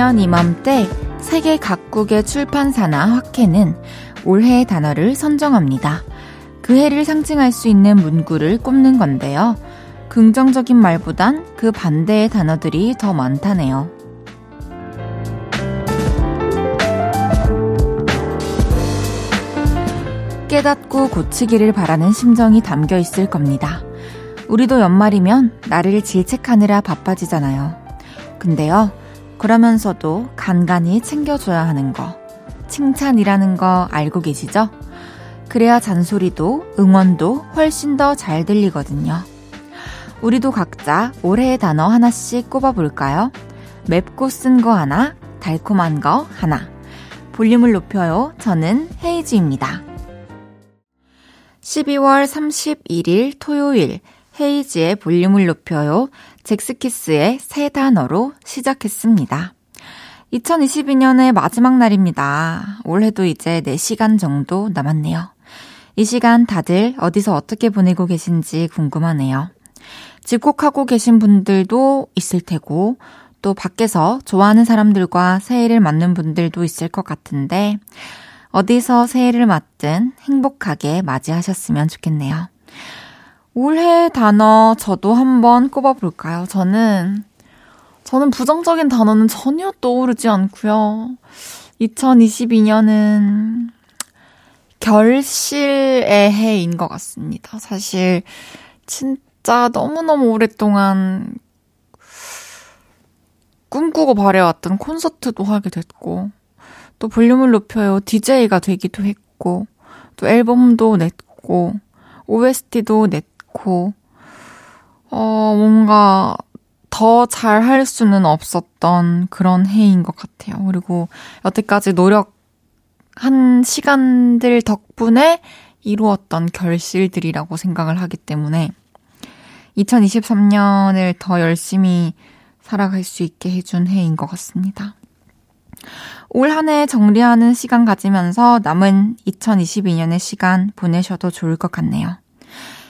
매년 이맘때 세계 각국의 출판사나 학회는 올해의 단어를 선정합니다. 그 해를 상징할 수 있는 문구를 꼽는 건데요. 긍정적인 말보단 그 반대의 단어들이 더 많다네요. 깨닫고 고치기를 바라는 심정이 담겨 있을 겁니다. 우리도 연말이면 나를 질책하느라 바빠지잖아요. 근데요, 그러면서도 간간히 챙겨줘야 하는 거, 칭찬이라는 거 알고 계시죠? 그래야 잔소리도 응원도 훨씬 더 잘 들리거든요. 우리도 각자 올해의 단어 하나씩 꼽아볼까요? 맵고 쓴 거 하나, 달콤한 거 하나. 볼륨을 높여요. 저는 헤이즈입니다. 12월 31일 토요일 헤이즈의 볼륨을 높여요. 잭스키스의 새 단어로 시작했습니다. 2022년의 마지막 날입니다. 올해도 이제 4시간 정도 남았네요. 이 시간 다들 어디서 어떻게 보내고 계신지 궁금하네요. 집콕하고 계신 분들도 있을 테고, 또 밖에서 좋아하는 사람들과 새해를 맞는 분들도 있을 것 같은데, 어디서 새해를 맞든 행복하게 맞이하셨으면 좋겠네요. 올해 단어 저도 한번 꼽아볼까요? 저는, 저는 부정적인 단어는 전혀 떠오르지 않고요. 2022년은 결실의 해인 것 같습니다. 사실, 진짜 너무너무 오랫동안 꿈꾸고 바래왔던 콘서트도 하게 됐고, 또 볼륨을 높여요. DJ가 되기도 했고, 또 앨범도 냈고, OST도 냈 고, 어, 뭔가 더 잘 할 수는 없었던 그런 해인 것 같아요. 그리고 여태까지 노력한 시간들 덕분에 이루었던 결실들이라고 생각을 하기 때문에 2023년을 더 열심히 살아갈 수 있게 해준 해인 것 같습니다. 올 한 해 정리하는 시간 가지면서 남은 2022년의 시간 보내셔도 좋을 것 같네요.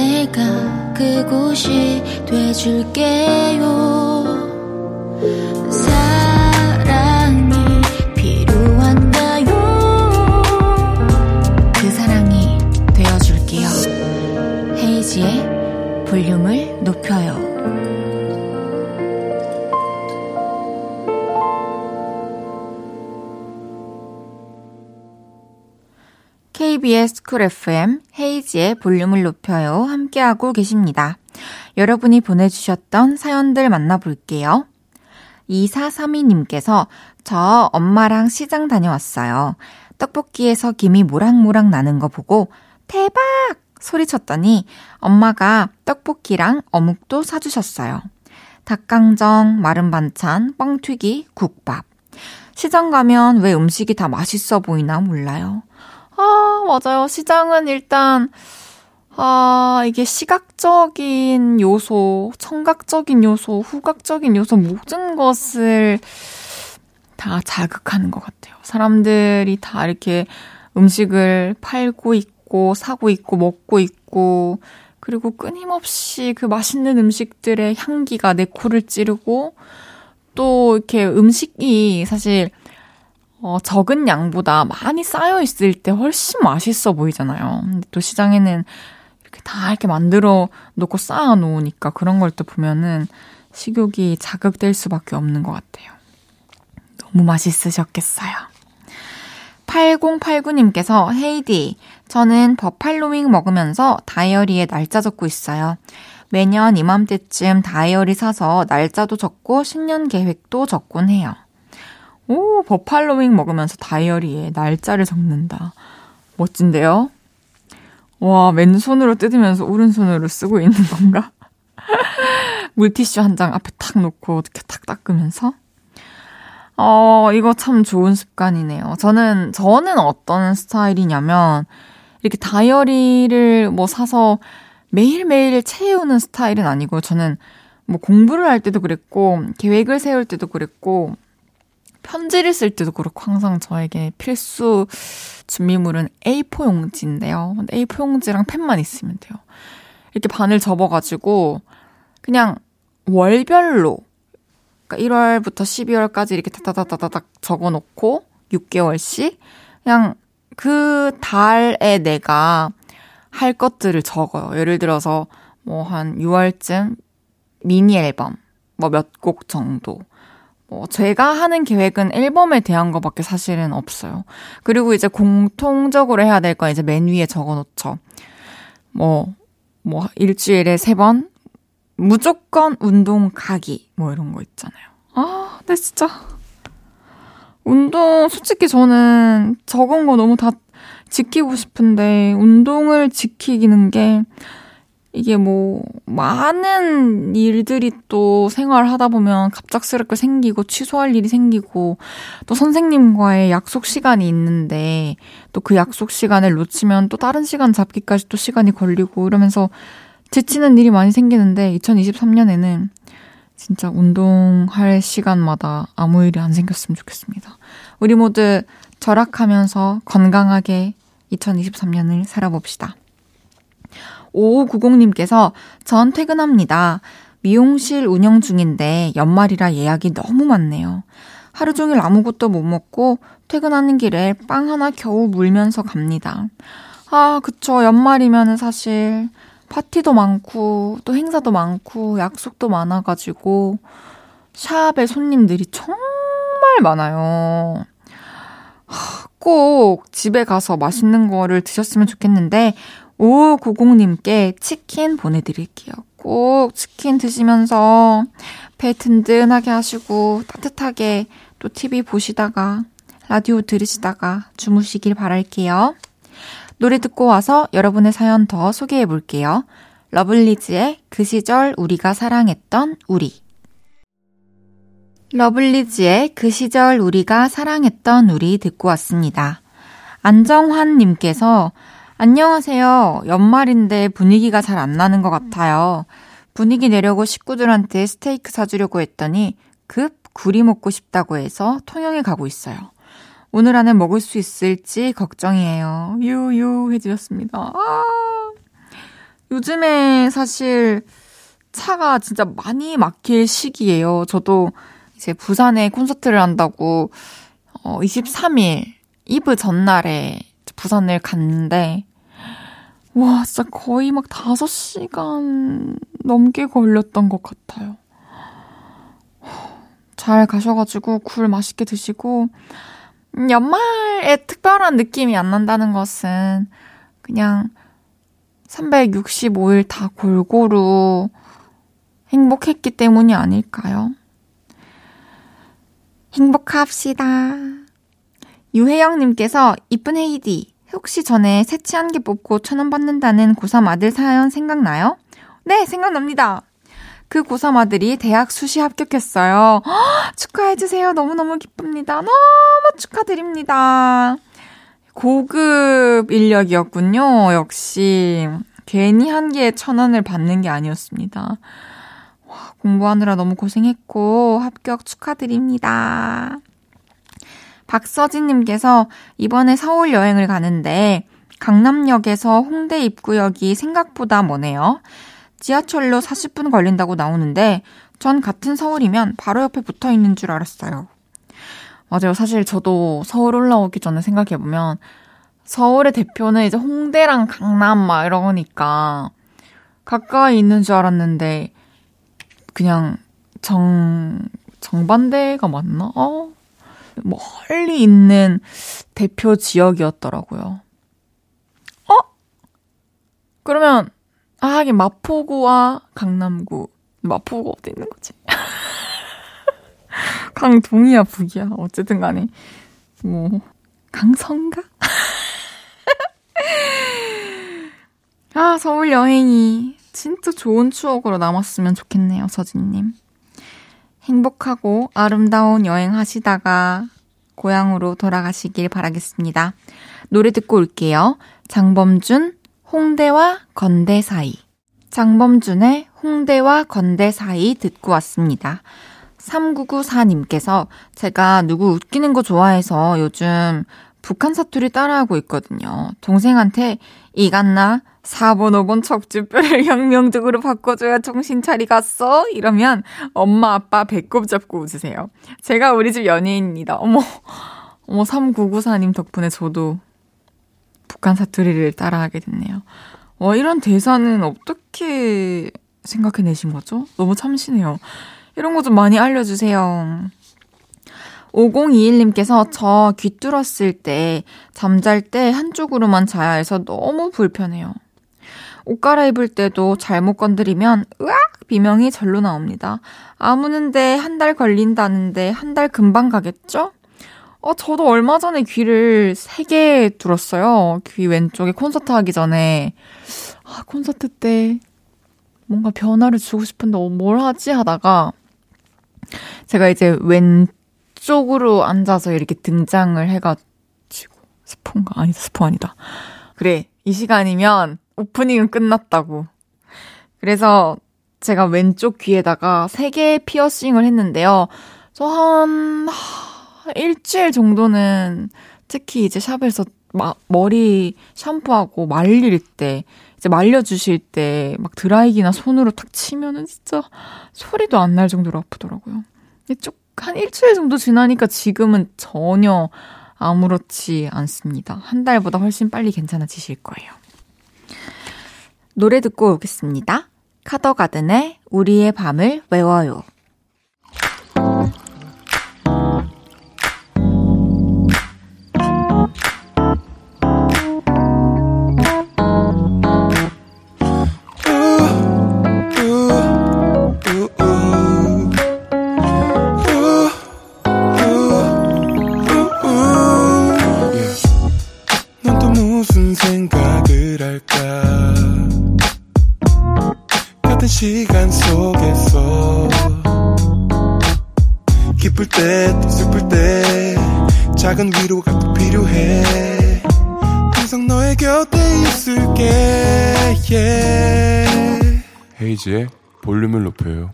내가 그곳이 돼줄게요. KBS 쿨 FM 헤이지의 볼륨을 높여요. 함께하고 계십니다. 여러분이 보내주셨던 사연들 만나볼게요. 2432님께서 저 엄마랑 시장 다녀왔어요. 떡볶이에서 김이 모락모락 나는 거 보고 대박! 소리쳤더니 엄마가 떡볶이랑 어묵도 사주셨어요. 닭강정, 마른 반찬, 뻥튀기, 국밥. 시장 가면 왜 음식이 다 맛있어 보이나 몰라요. 아, 맞아요. 시장은 일단, 아, 이게 시각적인 요소, 청각적인 요소, 후각적인 요소, 모든 것을 다 자극하는 것 같아요. 사람들이 다 이렇게 음식을 팔고 있고, 사고 있고, 먹고 있고, 그리고 끊임없이 그 맛있는 음식들의 향기가 내 코를 찌르고, 또 이렇게 음식이 사실 어, 적은 양보다 많이 쌓여 있을 때 훨씬 맛있어 보이잖아요. 근데 또 시장에는 이렇게 다 이렇게 만들어 놓고 쌓아 놓으니까 그런 걸 또 보면은 식욕이 자극될 수밖에 없는 것 같아요. 너무 맛있으셨겠어요. 8089님께서 헤이디, 저는 버팔로윙 먹으면서 다이어리에 날짜 적고 있어요. 매년 이맘때쯤 다이어리 사서 날짜도 적고 신년 계획도 적곤 해요. 오, 버팔로윙 먹으면서 다이어리에 날짜를 적는다. 멋진데요? 와, 맨손으로 뜯으면서 오른손으로 쓰고 있는 건가? 물티슈 한 장 앞에 탁 놓고 이렇게 탁 닦으면서? 어, 이거 참 좋은 습관이네요. 저는, 저는 어떤 스타일이냐면, 이렇게 다이어리를 뭐 사서 매일매일 채우는 스타일은 아니고, 저는 뭐 공부를 할 때도 그랬고, 계획을 세울 때도 그랬고, 편지를 쓸 때도 그렇고, 항상 저에게 필수 준비물은 A4 용지인데요. A4 용지랑 펜만 있으면 돼요. 이렇게 반을 접어가지고, 그냥 월별로, 그러니까 1월부터 12월까지 이렇게 다다다다닥 적어 놓고, 6개월씩, 그냥 그 달에 내가 할 것들을 적어요. 예를 들어서, 뭐 한 6월쯤 미니 앨범, 뭐 몇 곡 정도. 뭐 제가 하는 계획은 앨범에 대한 거밖에 사실은 없어요. 그리고 이제 공통적으로 해야 될 건 이제 맨 위에 적어 놓죠. 뭐, 뭐, 일주일에 세 번, 무조건 운동 가기, 뭐 이런 거 있잖아요. 아, 네, 진짜. 운동, 솔직히 저는 적은 거 너무 다 지키고 싶은데, 운동을 지키기는 게, 이게 뭐, 많은 일들이 또 생활하다 보면 갑작스럽게 생기고 취소할 일이 생기고 또 선생님과의 약속 시간이 있는데 또 그 약속 시간을 놓치면 또 다른 시간 잡기까지 또 시간이 걸리고 이러면서 지치는 일이 많이 생기는데 2023년에는 진짜 운동할 시간마다 아무 일이 안 생겼으면 좋겠습니다. 우리 모두 절약하면서 건강하게 2023년을 살아봅시다. 5590님께서 전 퇴근합니다. 미용실 운영 중인데 연말이라 예약이 너무 많네요. 하루 종일 아무것도 못 먹고 퇴근하는 길에 빵 하나 겨우 물면서 갑니다. 아, 그쵸. 연말이면은 사실 파티도 많고 또 행사도 많고 약속도 많아가지고 샵에 손님들이 정말 많아요. 꼭 집에 가서 맛있는 거를 드셨으면 좋겠는데 5590님께 치킨 보내드릴게요. 꼭 치킨 드시면서 배 든든하게 하시고 따뜻하게 또 TV 보시다가 라디오 들으시다가 주무시길 바랄게요. 노래 듣고 와서 여러분의 사연 더 소개해 볼게요. 러블리즈의 그 시절 우리가 사랑했던 우리. 러블리즈의 그 시절 우리가 사랑했던 우리 듣고 왔습니다. 안정환님께서 안녕하세요. 연말인데 분위기가 잘 안 나는 것 같아요. 분위기 내려고 식구들한테 스테이크 사주려고 했더니 급 굴이 먹고 싶다고 해서 통영에 가고 있어요. 오늘 안에 먹을 수 있을지 걱정이에요. 유유 해주셨습니다. 아, 요즘에 사실 차가 진짜 많이 막힐 시기예요. 저도 이제 부산에 콘서트를 한다고 어, 23일 이브 전날에 부산을 갔는데 와, 진짜 거의 막 5시간 넘게 걸렸던 것 같아요. 잘 가셔가지고 굴 맛있게 드시고, 음, 연말에 특별한 느낌이 안 난다는 것은 그냥 365일 다 골고루 행복했기 때문이 아닐까요? 행복합시다. 유혜영님께서 이쁜 헤이디, 혹시 전에 새치 한 개 뽑고 천 원 받는다는 고3 아들 사연 생각나요? 네, 생각납니다. 그 고3 아들이 대학 수시 합격했어요. 허, 축하해주세요. 너무너무 기쁩니다. 너무 축하드립니다. 고급 인력이었군요. 역시. 괜히 한 개에 천 원을 받는 게 아니었습니다. 와, 공부하느라 너무 고생했고, 합격 축하드립니다. 박서진님께서 이번에 서울 여행을 가는데 강남역에서 홍대 입구역이 생각보다 머네요. 지하철로 40분 걸린다고 나오는데 전 같은 서울이면 바로 옆에 붙어 있는 줄 알았어요. 맞아요. 사실 저도 서울 올라오기 전에 생각해보면 서울의 대표는 이제 홍대랑 강남 막 이러니까 가까이 있는 줄 알았는데 그냥 정, 정반대가 맞나? 어, 멀리 있는 대표 지역이었더라고요. 어? 그러면, 아, 하긴 마포구와 강남구. 마포구 어디 있는 거지? 강동이야, 북이야. 어쨌든 간에. 뭐, 강성가? 아, 서울 여행이 진짜 좋은 추억으로 남았으면 좋겠네요, 서진님. 행복하고 아름다운 여행 하시다가 고향으로 돌아가시길 바라겠습니다. 노래 듣고 올게요. 장범준, 홍대와 건대 사이. 장범준의 홍대와 건대 사이 듣고 왔습니다. 3994님께서 제가 누구 웃기는 거 좋아해서 요즘 북한 사투리 따라하고 있거든요. 동생한테 이간나 4번, 5번 척추뼈를 혁명적으로 바꿔줘야 정신 차리 갔어? 이러면 엄마, 아빠 배꼽 잡고 웃으세요. 제가 우리 집 연예인입니다. 어머, 어머, 3994님 덕분에 저도 북한 사투리를 따라하게 됐네요. 와, 이런 대사는 어떻게 생각해내신 거죠? 너무 참신해요. 이런 거 좀 많이 알려주세요. 5021님께서 저 귀 뚫었을 때 잠잘 때 한쪽으로만 자야 해서 너무 불편해요. 옷 갈아입을 때도 잘못 건드리면 으악 비명이 절로 나옵니다. 아무는데 한 달 걸린다는데 한 달 금방 가겠죠? 어, 저도 얼마 전에 귀를 3개 뚫었어요. 귀 왼쪽에 콘서트 하기 전에. 아, 콘서트 때 뭔가 변화를 주고 싶은데 어, 뭘 하지 하다가 제가 이제 왼 쪽으로 앉아서 이렇게 등장을 해가지고 스폰가 아니다 스포 아니다. 그래 이 시간이면 오프닝은 끝났다고. 그래서 제가 왼쪽 귀에다가 3개의 피어싱을 했는데요. 저 한, 일주일 정도는 특히 이제 샵에서 마, 머리 샴푸하고 말릴 때, 이제 말려주실 때 막 드라이기나 손으로 탁 치면은 진짜 소리도 안 날 정도로 아프더라고요. 쭉 한 일주일 정도 지나니까 지금은 전혀 아무렇지 않습니다. 한 달보다 훨씬 빨리 괜찮아지실 거예요. 노래 듣고 오겠습니다. 카더가든의 우리의 밤을 외워요. 헤이지의 볼륨을 높여요.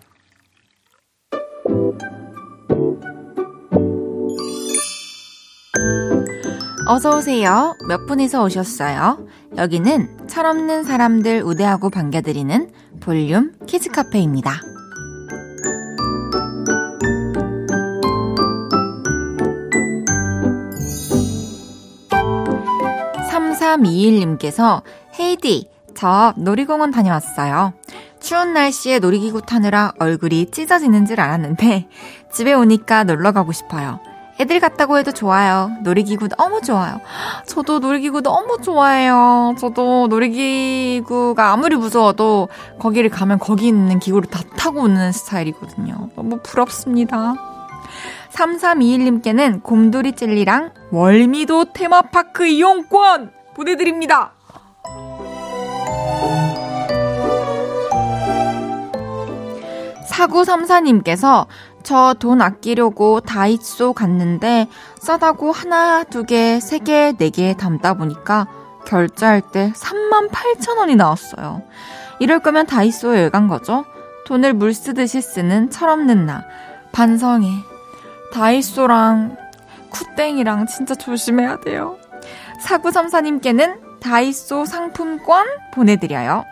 어서오세요. 몇 분이서 오셨어요? 여기는 철없는 사람들 우대하고 반겨드리는 볼륨 키즈카페입니다. 3321님께서 헤이디, 저 놀이공원 다녀왔어요. 추운 날씨에 놀이기구 타느라 얼굴이 찢어지는 줄 알았는데 집에 오니까 놀러 가고 싶어요. 애들 같다고 해도 좋아요. 놀이기구 너무 좋아요. 저도 놀이기구 너무 좋아해요. 저도 놀이기구가 아무리 무서워도 거기를 가면 거기 있는 기구를 다 타고 오는 스타일이거든요. 너무 부럽습니다. 3321님께는 곰돌이 젤리랑 월미도 테마파크 이용권 보내드립니다. 4934님께서 저 돈 아끼려고 다이소 갔는데 싸다고 하나, 두 개, 세 개, 네 개 담다 보니까 결제할 때 3만 8천 원이 나왔어요. 이럴 거면 다이소에 왜 간 거죠? 돈을 물 쓰듯이 쓰는 철없는 나. 반성해. 다이소랑 쿠땡이랑 진짜 조심해야 돼요. 4934님께는 다이소 상품권 보내드려요.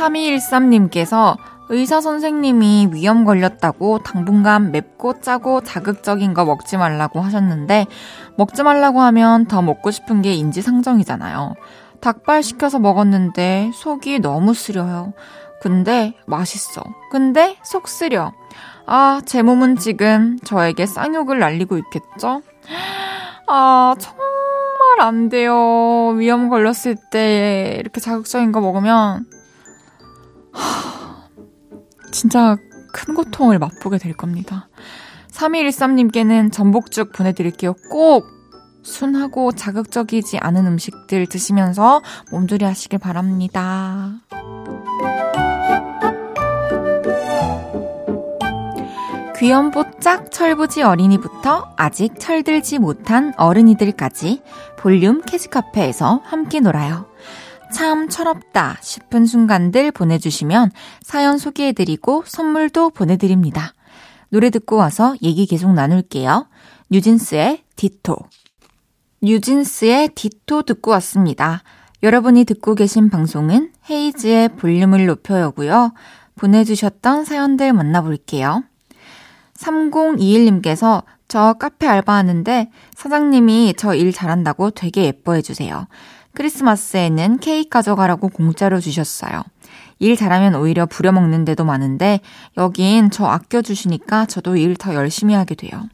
3213님께서 의사 선생님이 위염 걸렸다고 당분간 맵고 짜고 자극적인 거 먹지 말라고 하셨는데 먹지 말라고 하면 더 먹고 싶은 게 인지상정이잖아요. 닭발 시켜서 먹었는데 속이 너무 쓰려요. 근데 맛있어. 근데 속 쓰려. 아, 제 몸은 지금 저에게 쌍욕을 날리고 있겠죠? 아, 정말 안 돼요. 위염 걸렸을 때 이렇게 자극적인 거 먹으면 진짜 큰 고통을 맛보게 될 겁니다. 3113님께는 전복죽 보내드릴게요. 꼭 순하고 자극적이지 않은 음식들 드시면서 몸조리 하시길 바랍니다. 귀염뽀짝 철부지 어린이부터 아직 철들지 못한 어른이들까지 볼륨 키즈카페에서 함께 놀아요. 참 철없다 싶은 순간들 보내주시면 사연 소개해드리고 선물도 보내드립니다. 노래 듣고 와서 얘기 계속 나눌게요. 뉴진스의 Ditto. 뉴진스의 Ditto 듣고 왔습니다. 여러분이 듣고 계신 방송은 헤이즈의 볼륨을 높여요고요. 보내주셨던 사연들 만나볼게요. 3021님께서 저 카페 알바하는데 사장님이 저 일 잘한다고 되게 예뻐해 주세요. 크리스마스에는 케이크 가져가라고 공짜로 주셨어요. 일 잘하면 오히려 부려먹는 데도 많은데 여긴 저 아껴주시니까 저도 일 더 열심히 하게 돼요.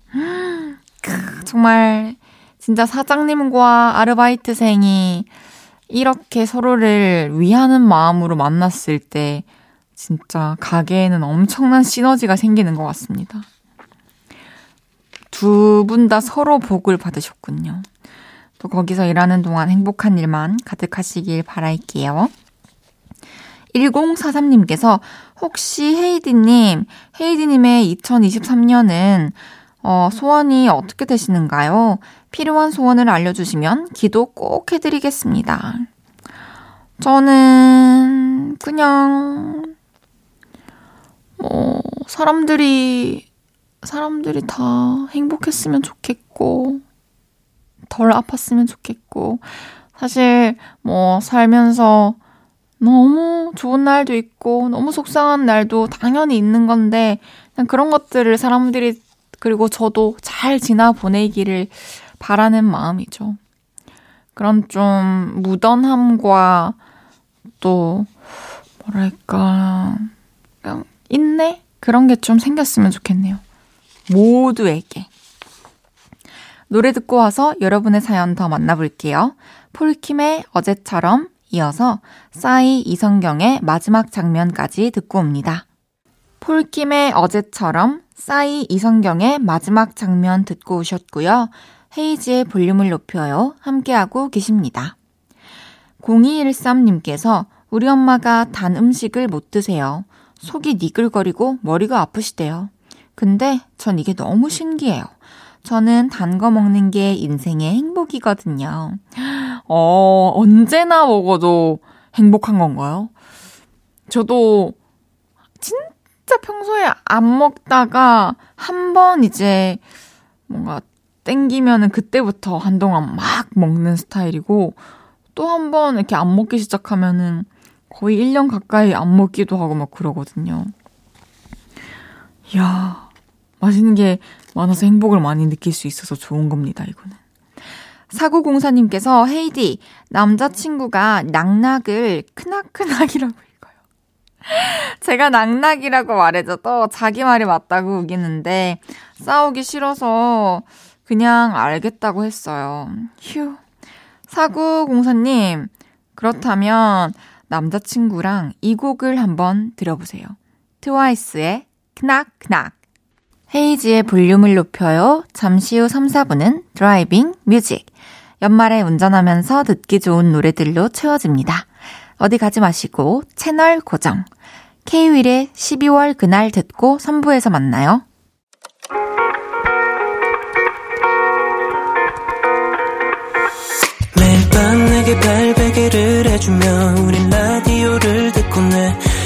정말 진짜 사장님과 아르바이트생이 이렇게 서로를 위하는 마음으로 만났을 때 진짜 가게에는 엄청난 시너지가 생기는 것 같습니다. 두 분 다 서로 복을 받으셨군요. 또 거기서 일하는 동안 행복한 일만 가득하시길 바랄게요. 1043님께서 혹시 헤이디님, 헤이디님의 2023년은 어, 소원이 어떻게 되시는가요? 필요한 소원을 알려주시면 기도 꼭 해드리겠습니다. 저는 그냥 뭐 사람들이 사람들이 다 행복했으면 좋겠고 덜 아팠으면 좋겠고 사실 뭐 살면서 너무 좋은 날도 있고 너무 속상한 날도 당연히 있는 건데 그냥 그런 것들을 사람들이 그리고 저도 잘 지나 보내기를 바라는 마음이죠. 그런 좀 무던함과 또 뭐랄까 그냥 인내 그런 게 좀 생겼으면 좋겠네요. 모두에게. 노래 듣고 와서 여러분의 사연 더 만나볼게요. 폴킴의 어제처럼 이어서 싸이 이성경의 마지막 장면까지 듣고 옵니다. 폴킴의 어제처럼 싸이 이성경의 마지막 장면 듣고 오셨고요. 헤이지의 볼륨을 높여요. 함께하고 계십니다. 0213님께서 우리 엄마가 단 음식을 못 드세요. 속이 니글거리고 머리가 아프시대요. 근데 전 이게 너무 신기해요. 저는 단 거 먹는 게 인생의 행복이거든요. 어, 언제나 먹어도 행복한 건가요? 저도 진짜 평소에 안 먹다가 한 번 이제 뭔가 땡기면은 그때부터 한동안 막 먹는 스타일이고 또 한 번 이렇게 안 먹기 시작하면은 거의 1년 가까이 안 먹기도 하고 막 그러거든요. 이야, 맛있는 게 많아서 행복을 많이 느낄 수 있어서 좋은 겁니다, 이거는. 사고공사님께서 헤이디, 남자친구가 낙낙을 크나크나이라고 읽어요. 제가 낙낙이라고 말해줘도 자기 말이 맞다고 우기는데 싸우기 싫어서 그냥 알겠다고 했어요. 휴. 사구공사님, 그렇다면 남자친구랑 이 곡을 한번 들어보세요. 트와이스의 크낙크낙. 헤이즈의 볼륨을 높여요. 잠시 후 3, 4부는 driving music. 연말에 운전하면서 듣기 좋은 노래들로 채워집니다. 어디 가지 마시고 채널 고정. K.Will의 12월 그날 듣고 3부에서 만나요. 매일 밤 내게 팔베개를 해주며 우린 라디오를 듣고 내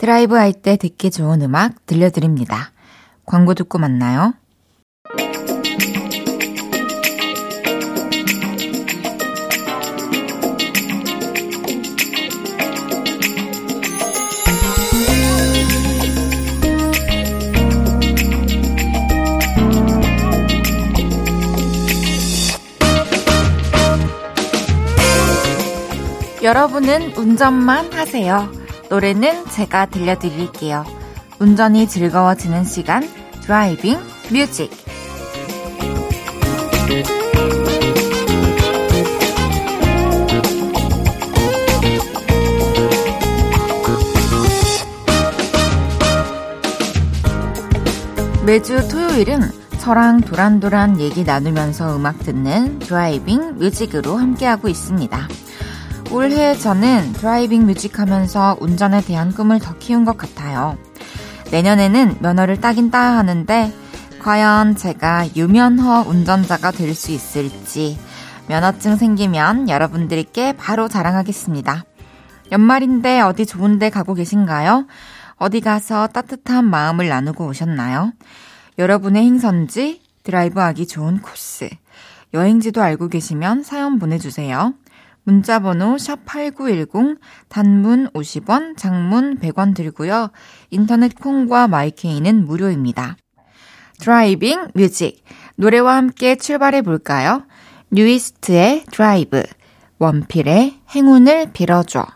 드라이브 할 때 듣기 좋은 음악 들려드립니다. 광고 듣고 만나요. 여러분은 운전만 하세요. 노래는 제가 들려드릴게요. 운전이 즐거워지는 시간, driving music. 매주 토요일은 저랑 도란도란 얘기 나누면서 음악 듣는 driving music으로 함께하고 있습니다. 올해 저는 driving music 하면서 운전에 대한 꿈을 더 키운 것 같아요. 내년에는 면허를 따긴 따야 하는데, 과연 제가 유면허 운전자가 될 수 있을지, 면허증 생기면 여러분들께 바로 자랑하겠습니다. 연말인데 어디 좋은데 가고 계신가요? 어디 가서 따뜻한 마음을 나누고 오셨나요? 여러분의 행선지, 드라이브하기 좋은 코스, 여행지도 알고 계시면 사연 보내주세요. 문자번호 샵8910 단문 50원, 장문 100원 들고요. 인터넷 콩과 마이케이는 무료입니다. driving music 노래와 함께 출발해 볼까요? 뉴이스트의 드라이브 원필의 행운을 빌어줘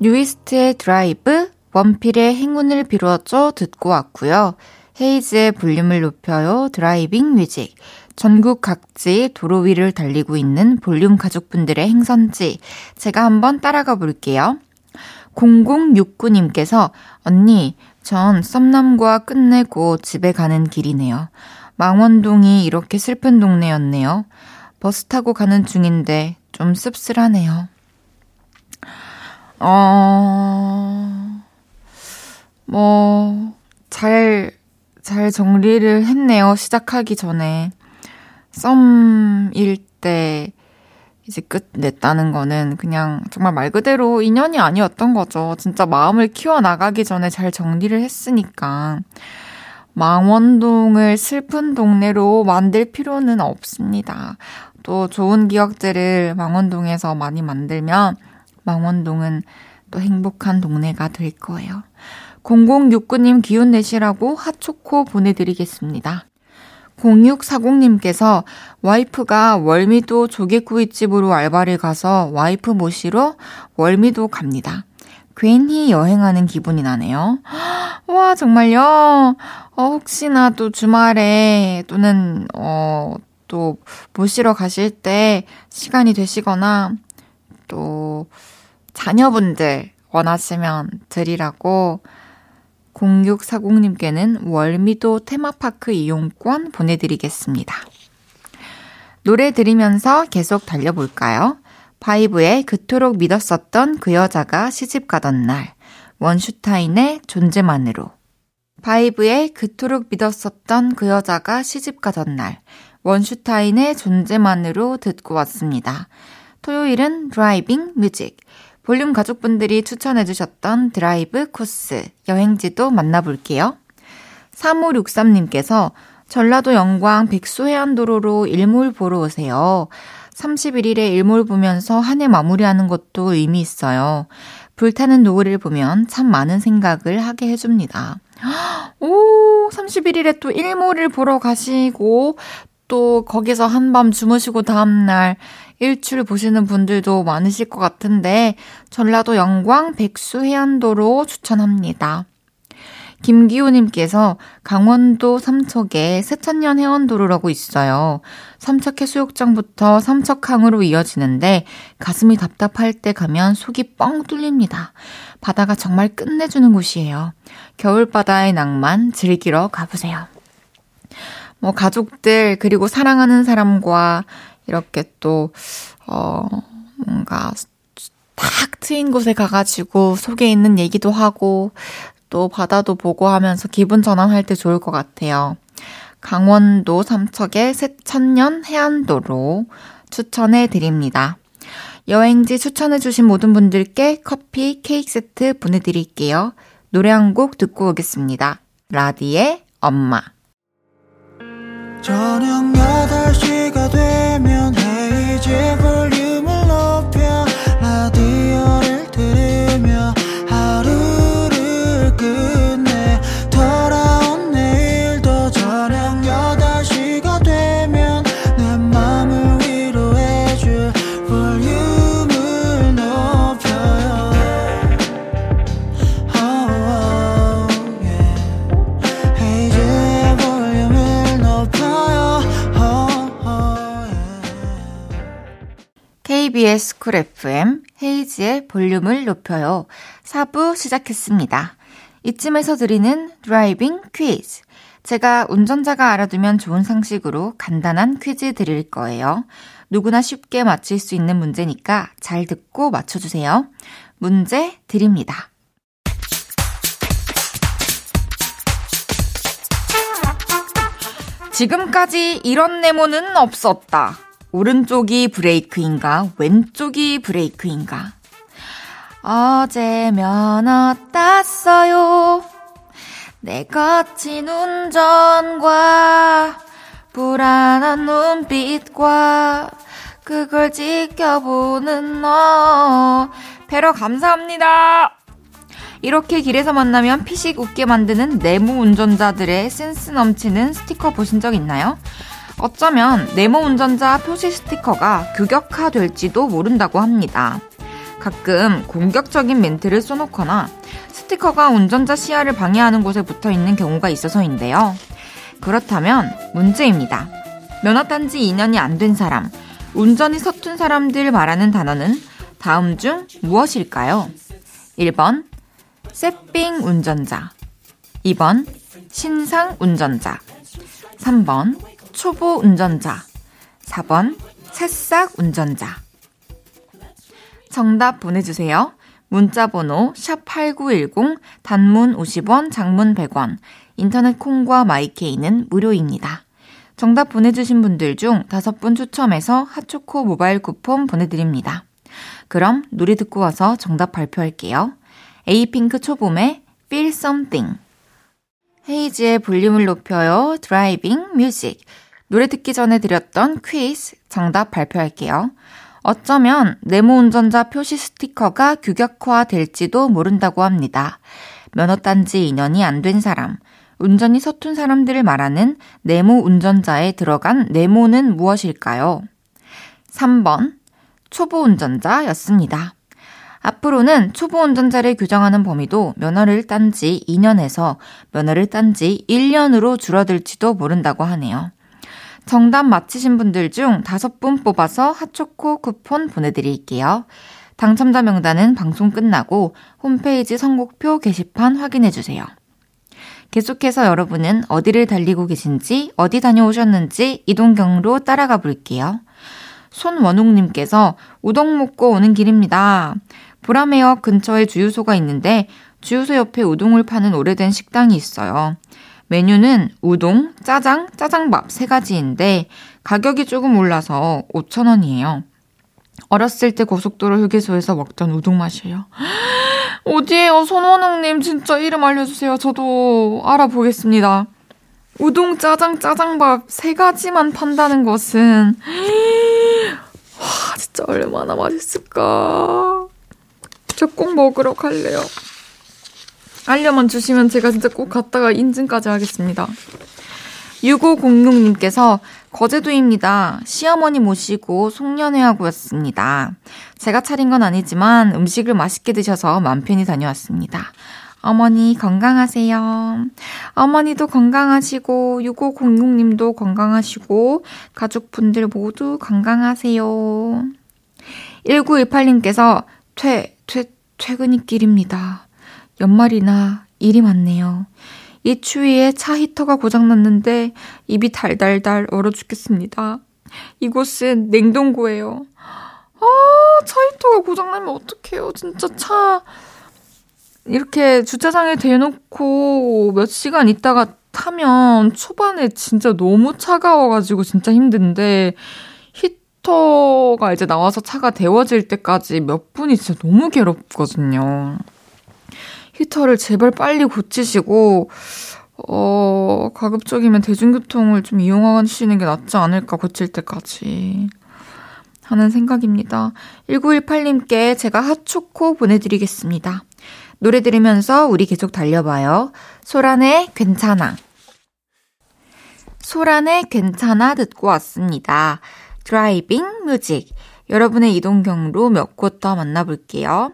뉴이스트의 드라이브 원필의 행운을 빌어줘 듣고 왔고요. 헤이즈의 볼륨을 높여요 driving music 전국 각지 도로 위를 달리고 있는 볼륨 가족분들의 행선지 제가 한번 따라가 볼게요. 0069님께서 언니 전 썸남과 끝내고 집에 가는 길이네요. 망원동이 이렇게 슬픈 동네였네요. 버스 타고 가는 중인데 좀 씁쓸하네요. 어, 뭐, 잘, 잘 정리를 했네요. 시작하기 전에. 썸일 때 이제 끝냈다는 거는 그냥 정말 말 그대로 인연이 아니었던 거죠. 진짜 마음을 키워나가기 전에 잘 정리를 했으니까. 망원동을 슬픈 동네로 만들 필요는 없습니다. 또 좋은 기억들을 망원동에서 많이 만들면 망원동은 또 행복한 동네가 될 거예요. 0069님 기운 내시라고 핫초코 보내드리겠습니다. 0640님께서 와이프가 월미도 조개구이집으로 알바를 가서 와이프 모시러 월미도 갑니다. 괜히 여행하는 기분이 나네요. 와, 정말요? 어, 혹시나 또 주말에 또는, 어, 또 모시러 가실 때 시간이 되시거나 또 자녀분들 원하시면 드리라고 0640님께는 월미도 테마파크 이용권 보내드리겠습니다. 노래 들으면서 계속 달려볼까요? 바이브의 그토록 믿었었던 그 여자가 시집 가던 날, 원슈타인의 존재만으로. 바이브의 그토록 믿었었던 그 여자가 시집 가던 날, 원슈타인의 존재만으로 듣고 왔습니다. 토요일은 driving music. 볼륨 가족분들이 추천해주셨던 드라이브 코스, 여행지도 만나볼게요. 3563님께서 전라도 영광 백수해안도로로 일몰 보러 오세요. 31일에 일몰 보면서 한 해 마무리하는 것도 의미 있어요. 불타는 노을을 보면 참 많은 생각을 하게 해줍니다. 오, 31일에 또 일몰을 보러 가시고, 또 거기서 한밤 주무시고 다음날 일출 보시는 분들도 많으실 것 같은데 전라도 영광 백수 해안도로 추천합니다. 김기호님께서 강원도 삼척에 세천년 해안도로라고 있어요. 삼척 해수욕장부터 삼척항으로 이어지는데 가슴이 답답할 때 가면 속이 뻥 뚫립니다. 바다가 정말 끝내주는 곳이에요. 겨울바다의 낭만 즐기러 가보세요. 뭐 가족들 그리고 사랑하는 사람과 이렇게 또, 어, 뭔가 탁 트인 곳에 가가지고 속에 있는 얘기도 하고 또 바다도 보고 하면서 기분 전환할 때 좋을 것 같아요. 강원도 삼척의 새천년 해안도로 추천해 드립니다. 여행지 추천해 주신 모든 분들께 커피, 케이크 세트 보내드릴게요. 노래 한 곡 듣고 오겠습니다. 라디의 엄마. 저녁 8시가 되면 헤이즈 볼륨 Cool FM 헤이즈의 볼륨을 높여요. 4부 시작했습니다. 이쯤에서 드리는 driving 퀴즈. 제가 운전자가 알아두면 좋은 상식으로 간단한 퀴즈 드릴 거예요. 누구나 쉽게 맞힐 수 있는 문제니까 잘 듣고 맞춰주세요. 문제 드립니다. 지금까지 이런 네모는 없었다. 오른쪽이 브레이크인가, 왼쪽이 브레이크인가. 어제 면허 땄어요. 내 거친 운전과 불안한 눈빛과 그걸 지켜보는 너. 배러 감사합니다. 이렇게 길에서 만나면 피식 웃게 만드는 네모 운전자들의 센스 넘치는 스티커 보신 적 있나요? 어쩌면 네모 운전자 표시 스티커가 규격화 될지도 모른다고 합니다. 가끔 공격적인 멘트를 써놓거나 스티커가 운전자 시야를 방해하는 곳에 붙어 있는 경우가 있어서인데요. 그렇다면 문제입니다. 면허 딴 지 2년이 안 된 사람, 운전이 서툰 사람들 말하는 단어는 다음 중 무엇일까요? 1번, 세삥 운전자. 2번, 신상 운전자. 3번, 초보 운전자. 4번, 새싹 운전자. 정답 보내주세요. 문자번호 샵8910 단문 50원, 장문 100원. 인터넷 콩과 마이케이는 무료입니다. 정답 보내주신 분들 중 다섯 분 추첨해서 핫초코 모바일 쿠폰 보내드립니다. 그럼 노래 듣고 와서 정답 발표할게요. 에이핑크 초봄의 Feel Something. 헤이즈의 볼륨을 높여요. Driving Music. 노래 듣기 전에 드렸던 퀴즈 정답 발표할게요. 어쩌면 네모 운전자 표시 스티커가 규격화 될지도 모른다고 합니다. 면허 딴지 2년이 안 된 사람, 운전이 서툰 사람들을 말하는 네모 운전자에 들어간 네모는 무엇일까요? 3번, 초보 운전자였습니다. 앞으로는 초보 운전자를 규정하는 범위도 면허를 딴 지 2년에서 면허를 딴 지 1년으로 줄어들지도 모른다고 하네요. 정답 맞히신 분들 중 다섯 분 뽑아서 핫초코 쿠폰 보내드릴게요. 당첨자 명단은 방송 끝나고 홈페이지 선곡표 게시판 확인해주세요. 계속해서 여러분은 어디를 달리고 계신지, 어디 다녀오셨는지 이동 경로 따라가 볼게요. 손원웅님께서 우동 먹고 오는 길입니다. 보라매역 근처에 주유소가 있는데 주유소 옆에 우동을 파는 오래된 식당이 있어요. 메뉴는 우동, 짜장, 짜장밥 세 가지인데 가격이 조금 올라서 5,000원이에요. 어렸을 때 고속도로 휴게소에서 먹던 우동 맛이에요. 어디에요? 손원웅님 진짜 이름 알려주세요. 저도 알아보겠습니다. 우동, 짜장, 짜장밥 세 가지만 판다는 것은 와 진짜 얼마나 맛있을까. 저 꼭 먹으러 갈래요. 알려만 주시면 제가 진짜 꼭 갔다가 인증까지 하겠습니다. 6506님께서 거제도입니다. 시어머니 모시고 송년회하고 였습니다. 제가 차린 건 아니지만 음식을 맛있게 드셔서 맘 편히 다녀왔습니다. 어머니 건강하세요. 어머니도 건강하시고 6506님도 건강하시고 가족분들 모두 건강하세요. 1918님께서 퇴, 퇴, 퇴근이 길입니다. 연말이나 일이 많네요. 이 추위에 차 히터가 고장났는데 입이 달달달 얼어 죽겠습니다. 이곳은 냉동고예요. 아, 차 히터가 고장나면 어떡해요. 진짜 차 이렇게 주차장에 대놓고 몇 시간 있다가 타면 초반에 진짜 너무 차가워가지고 진짜 힘든데 히터가 이제 나와서 차가 데워질 때까지 몇 분이 진짜 너무 괴롭거든요. 히터를 제발 빨리 고치시고, 어, 가급적이면 대중교통을 좀 이용하시는 게 낫지 않을까, 고칠 때까지. 하는 생각입니다. 1918님께 제가 핫초코 보내드리겠습니다. 노래 들으면서 우리 계속 달려봐요. 소란의 괜찮아. 소란의 괜찮아 듣고 왔습니다. Driving Music. 여러분의 이동 경로 몇 곳 더 만나볼게요.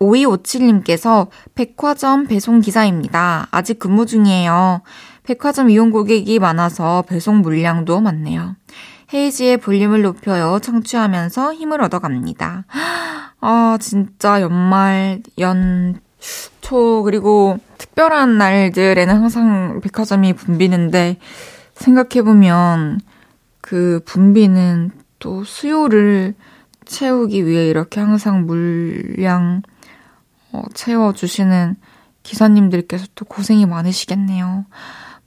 5257님께서 백화점 배송 기사입니다. 아직 근무 중이에요. 백화점 이용 고객이 많아서 배송 물량도 많네요. 헤이지의 볼륨을 높여요. 청취하면서 힘을 얻어갑니다. 아, 진짜 연말, 연, 초, 그리고 특별한 날들에는 항상 백화점이 붐비는데, 생각해보면 그 붐비는 또 수요를 채우기 위해 이렇게 항상 물량 어, 채워주시는 기사님들께서 또 고생이 많으시겠네요.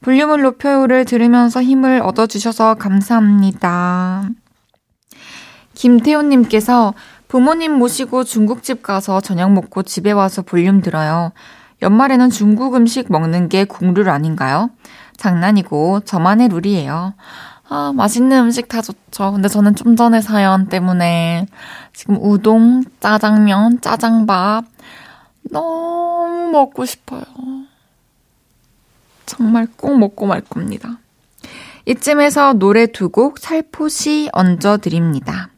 볼륨을 높여요를 들으면서 힘을 얻어주셔서 감사합니다. 김태훈님께서 부모님 모시고 중국집 가서 저녁 먹고 집에 와서 볼륨 들어요. 연말에는 중국 음식 먹는 게 국룰 아닌가요? 장난이고 저만의 룰이에요. 아, 맛있는 음식 다 좋죠. 근데 저는 좀 전에 사연 때문에 지금 우동, 짜장면, 짜장밥 너무 먹고 싶어요. 정말 꼭 먹고 말 겁니다. 이쯤에서 노래 두 곡 살포시 얹어드립니다.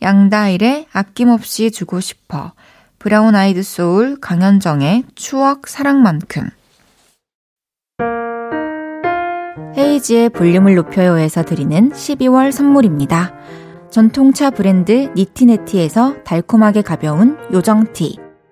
양다일의 아낌없이 주고 싶어, 브라운 아이드 소울 강현정의 추억 사랑만큼, 헤이즈의 볼륨을 높여요에서 드리는 12월 선물입니다. 전통차 브랜드 니티네티에서 달콤하게 가벼운 요정티,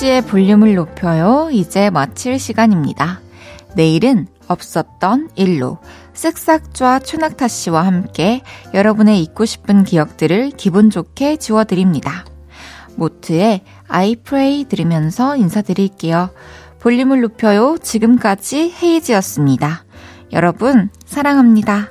헤이지의 볼륨을 높여요. 이제 마칠 시간입니다. 내일은 없었던 일로 쓱싹좌 추낙타 씨와 함께 여러분의 잊고 싶은 기억들을 기분 좋게 지워드립니다. 모트의 I pray 들으면서 인사드릴게요. 볼륨을 높여요. 지금까지 헤이지였습니다. 여러분, 사랑합니다.